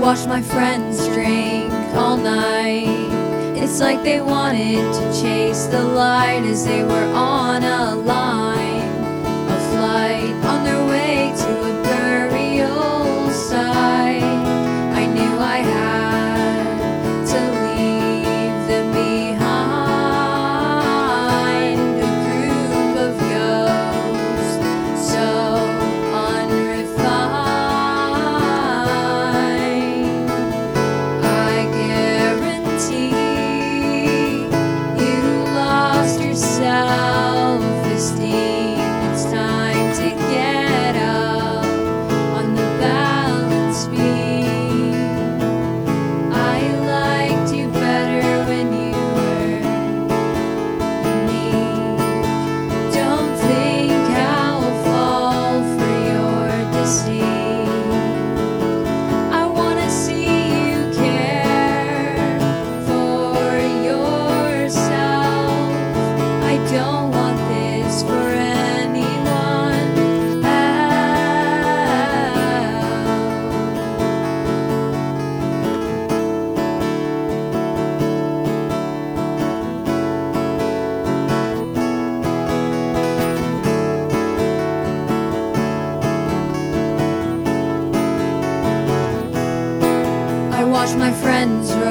watched my friends drink all night. It's like they wanted to chase the light as they were on a line. my friends